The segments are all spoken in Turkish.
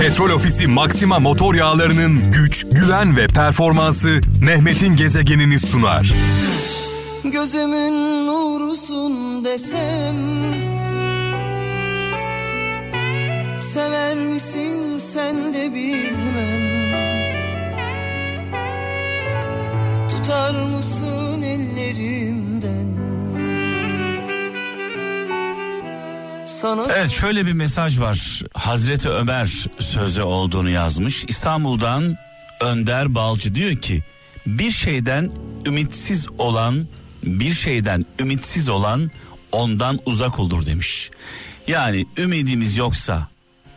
Petrol Ofisi Maxima motor yağlarının güç, güven ve performansı Mehmet'in gezegenini sunar. Gözümün nurusun desem Sever misin sen de bilmem Tutar mısın ellerimden Sana Evet şöyle bir mesaj var. Hazreti Ömer sözü olduğunu yazmış. İstanbul'dan Önder Balcı diyor ki bir şeyden ümitsiz olan bir şeyden ümitsiz olan ondan uzak olur demiş. Yani ümidimiz yoksa,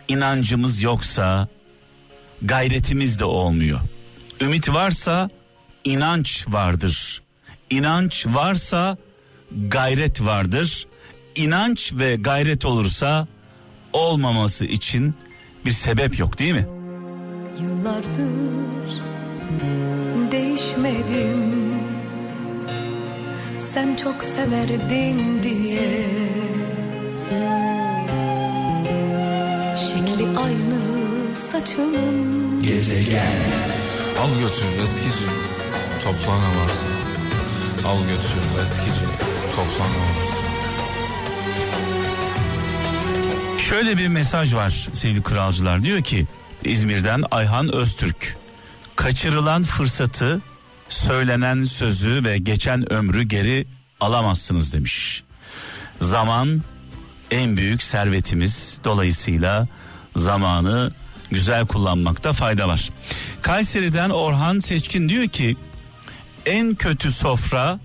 inancımız yoksa gayretimiz de olmuyor. Ümit varsa inanç vardır. İnanç varsa gayret vardır. İnanç ve gayret olursa olmaması için bir sebep yok değil mi? Yıllardır değişmedim Sen çok severdin diye Şekli aynı saçının Al götür eskici toplanamazsın. Al götür eskici toplanamazsın. Şöyle bir mesaj var sevgili kralcılar diyor ki İzmir'den Ayhan Öztürk kaçırılan fırsatı söylenen sözü ve geçen ömrü geri alamazsınız demiş. Zaman en büyük servetimiz dolayısıyla zamanı güzel kullanmakta fayda var. Kayseri'den Orhan Seçkin diyor ki en kötü sofra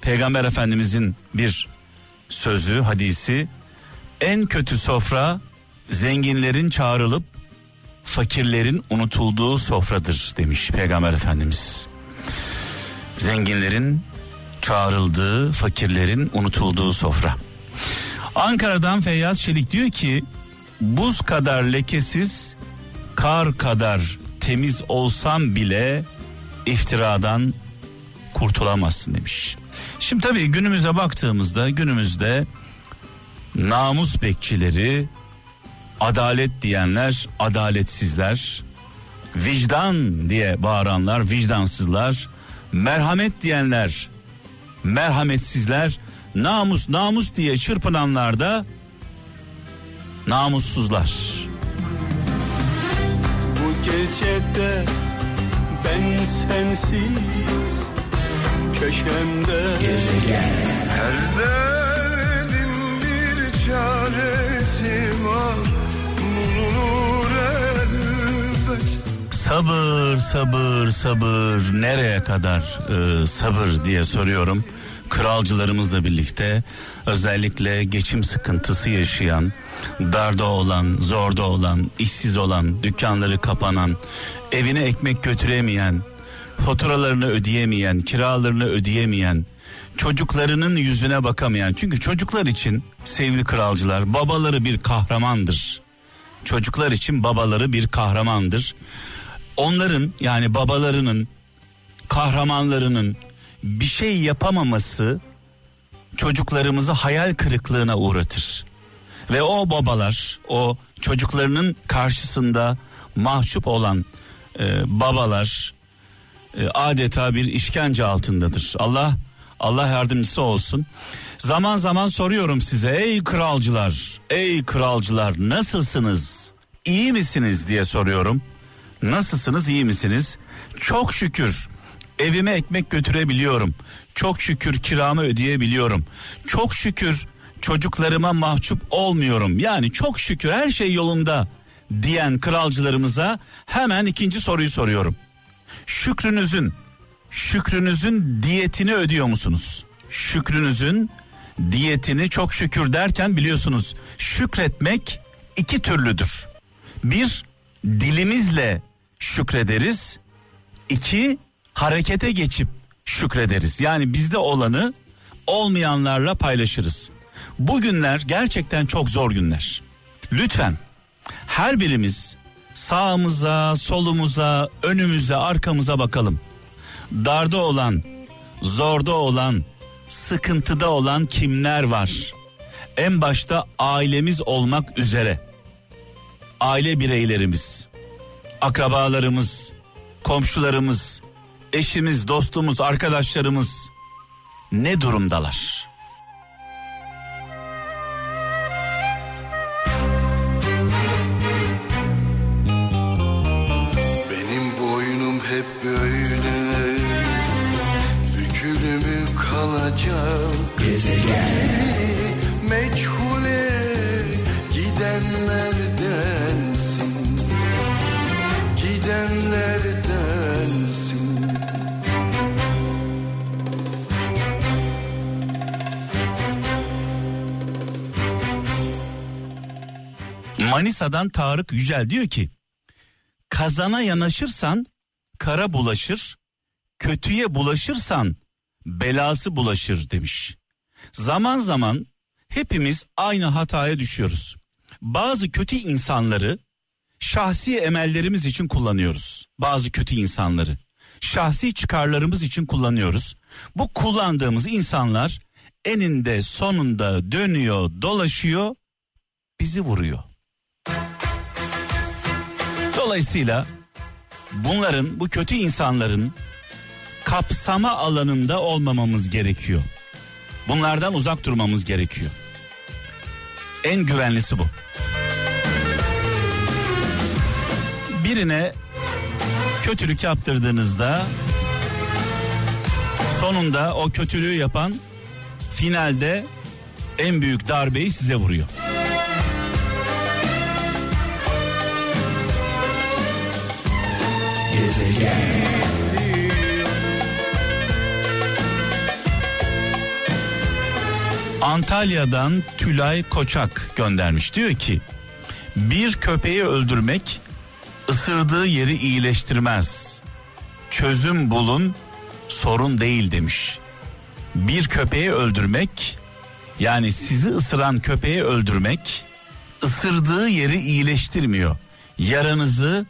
Peygamber Efendimizin bir sözü hadisi en kötü sofra zenginlerin çağrılıp fakirlerin unutulduğu sofradır demiş Peygamber Efendimiz. Zenginlerin çağrıldığı, fakirlerin unutulduğu sofra. Ankara'dan Feyyaz Çelik diyor ki buz kadar lekesiz, kar kadar temiz olsam bile iftiradan kurtulamazsın demiş. Şimdi tabii günümüze baktığımızda günümüzde namus bekçileri, adalet diyenler, adaletsizler, vicdan diye bağıranlar, vicdansızlar, merhamet diyenler, merhametsizler, namus namus diye çırpınanlar da namussuzlar. Bu gecede ben sensiz köşemde Her derdin bir çaresi var. Bulunur elbet. Sabır, sabır, sabır. Nereye kadar e, sabır diye soruyorum. Kralcılarımızla birlikte özellikle geçim sıkıntısı yaşayan, darda olan, zorda olan, işsiz olan, dükkanları kapanan, evine ekmek götüremeyen, faturalarını ödeyemeyen, kiralarını ödeyemeyen, çocuklarının yüzüne bakamayan. Çünkü çocuklar için sevgili kralcılar babaları bir kahramandır. Çocuklar için babaları bir kahramandır. Onların yani babalarının kahramanlarının bir şey yapamaması çocuklarımızı hayal kırıklığına uğratır. Ve o babalar, o çocuklarının karşısında mahcup olan e, babalar e, adeta bir işkence altındadır. Allah Allah yardımcısı olsun. Zaman zaman soruyorum size ey kralcılar, ey kralcılar nasılsınız? İyi misiniz diye soruyorum. Nasılsınız, iyi misiniz? Çok şükür evime ekmek götürebiliyorum. Çok şükür kiramı ödeyebiliyorum. Çok şükür çocuklarıma mahcup olmuyorum. Yani çok şükür her şey yolunda diyen kralcılarımıza hemen ikinci soruyu soruyorum. Şükrünüzün şükrünüzün diyetini ödüyor musunuz? Şükrünüzün diyetini çok şükür derken biliyorsunuz şükretmek iki türlüdür. Bir dilimizle şükrederiz. İki harekete geçip şükrederiz. Yani bizde olanı olmayanlarla paylaşırız. Bu günler gerçekten çok zor günler. Lütfen her birimiz sağımıza, solumuza, önümüze, arkamıza bakalım. Darda olan, zorda olan, sıkıntıda olan kimler var? En başta ailemiz olmak üzere. aile bireylerimiz, akrabalarımız, komşularımız, eşimiz, dostumuz, arkadaşlarımız ne durumdalar? Manisa'dan Tarık Yücel diyor ki kazana yanaşırsan kara bulaşır, kötüye bulaşırsan belası bulaşır demiş. Zaman zaman hepimiz aynı hataya düşüyoruz. Bazı kötü insanları şahsi emellerimiz için kullanıyoruz. Bazı kötü insanları şahsi çıkarlarımız için kullanıyoruz. Bu kullandığımız insanlar eninde sonunda dönüyor, dolaşıyor, bizi vuruyor. Dolayısıyla bunların, bu kötü insanların kapsama alanında olmamamız gerekiyor. Bunlardan uzak durmamız gerekiyor. En güvenlisi bu. Birine kötülük yaptırdığınızda sonunda o kötülüğü yapan finalde en büyük darbeyi size vuruyor. Antalya'dan Tülay Koçak göndermiş. Diyor ki bir köpeği öldürmek ısırdığı yeri iyileştirmez. Çözüm bulun sorun değil demiş. Bir köpeği öldürmek yani sizi ısıran köpeği öldürmek ısırdığı yeri iyileştirmiyor. Yaranızı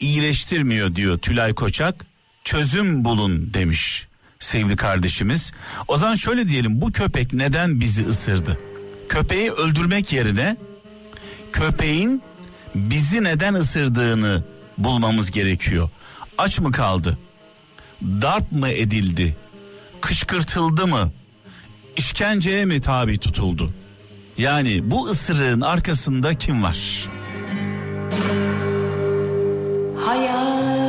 iyileştirmiyor diyor Tülay Koçak. Çözüm bulun demiş sevgili kardeşimiz. O zaman şöyle diyelim bu köpek neden bizi ısırdı? Köpeği öldürmek yerine köpeğin bizi neden ısırdığını bulmamız gerekiyor. Aç mı kaldı? Darp mı edildi? Kışkırtıldı mı? İşkenceye mi tabi tutuldu? Yani bu ısırığın arkasında kim var? Hayal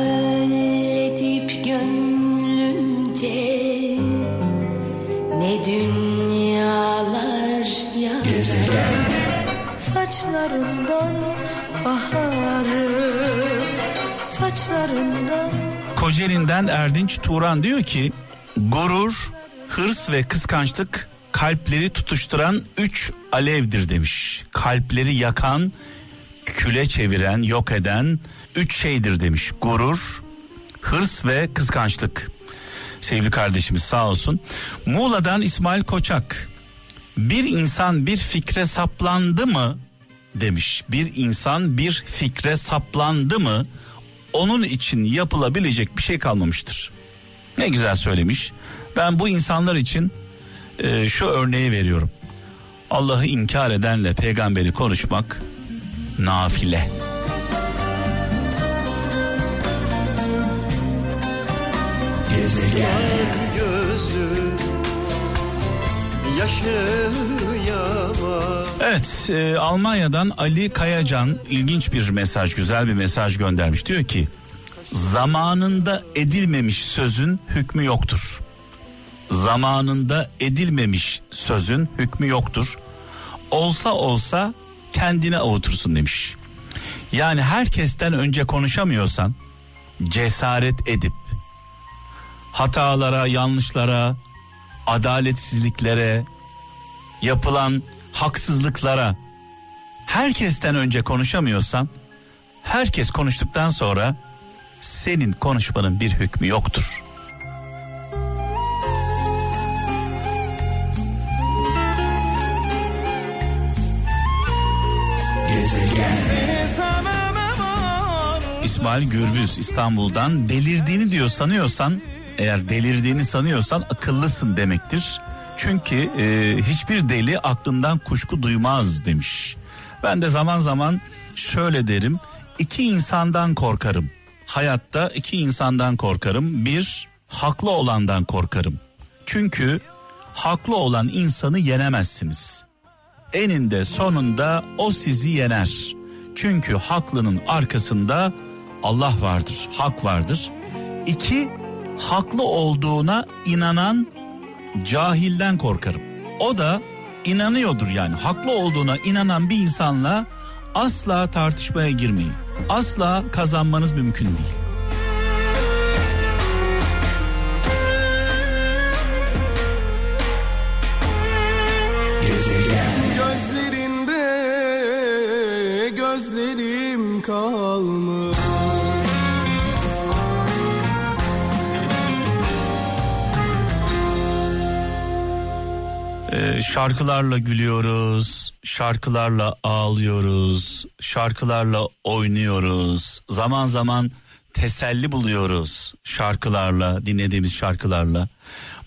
Saçlarından baharı Saçlarından Kocaeli'nden Erdinç Turan diyor ki gurur, hırs ve kıskançlık kalpleri tutuşturan üç alevdir demiş. Kalpleri yakan, küle çeviren, yok eden üç şeydir demiş. Gurur, hırs ve kıskançlık. Sevgili kardeşimiz sağ olsun. Muğla'dan İsmail Koçak. Bir insan bir fikre saplandı mı demiş. Bir insan bir fikre saplandı mı onun için yapılabilecek bir şey kalmamıştır. Ne güzel söylemiş. Ben bu insanlar için e, şu örneği veriyorum. Allah'ı inkar edenle peygamberi konuşmak nafile. gözlü Evet e, Almanya'dan Ali Kayacan ilginç bir mesaj güzel bir mesaj göndermiş. Diyor ki zamanında edilmemiş sözün hükmü yoktur. Zamanında edilmemiş sözün hükmü yoktur. Olsa olsa kendine avutursun demiş. Yani herkesten önce konuşamıyorsan cesaret edip hatalara, yanlışlara, adaletsizliklere, yapılan haksızlıklara herkesten önce konuşamıyorsan herkes konuştuktan sonra senin konuşmanın bir hükmü yoktur. İsmail Gürbüz İstanbul'dan delirdiğini diyor sanıyorsan eğer delirdiğini sanıyorsan akıllısın demektir. Çünkü e, hiçbir deli aklından kuşku duymaz demiş. Ben de zaman zaman şöyle derim. iki insandan korkarım. Hayatta iki insandan korkarım. Bir, haklı olandan korkarım. Çünkü haklı olan insanı yenemezsiniz. Eninde sonunda o sizi yener. Çünkü haklının arkasında Allah vardır, hak vardır. İki, haklı olduğuna inanan cahilden korkarım. O da inanıyordur yani haklı olduğuna inanan bir insanla asla tartışmaya girmeyin. Asla kazanmanız mümkün değil. Gözlerinde gözlerim kalmış şarkılarla gülüyoruz, şarkılarla ağlıyoruz, şarkılarla oynuyoruz. Zaman zaman teselli buluyoruz şarkılarla, dinlediğimiz şarkılarla.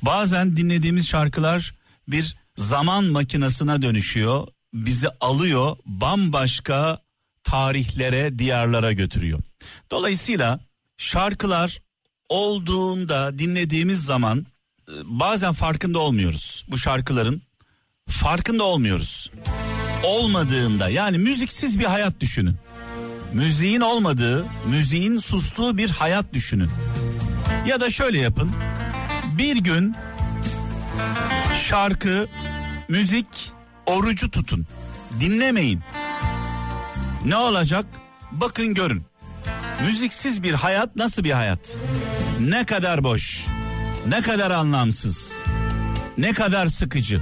Bazen dinlediğimiz şarkılar bir zaman makinasına dönüşüyor, bizi alıyor, bambaşka tarihlere, diyarlara götürüyor. Dolayısıyla şarkılar olduğunda dinlediğimiz zaman e, bazen farkında olmuyoruz bu şarkıların farkında olmuyoruz. Olmadığında yani müziksiz bir hayat düşünün. Müziğin olmadığı, müziğin sustuğu bir hayat düşünün. Ya da şöyle yapın. Bir gün şarkı, müzik, orucu tutun. Dinlemeyin. Ne olacak? Bakın görün. Müziksiz bir hayat nasıl bir hayat? Ne kadar boş, ne kadar anlamsız, ne kadar sıkıcı.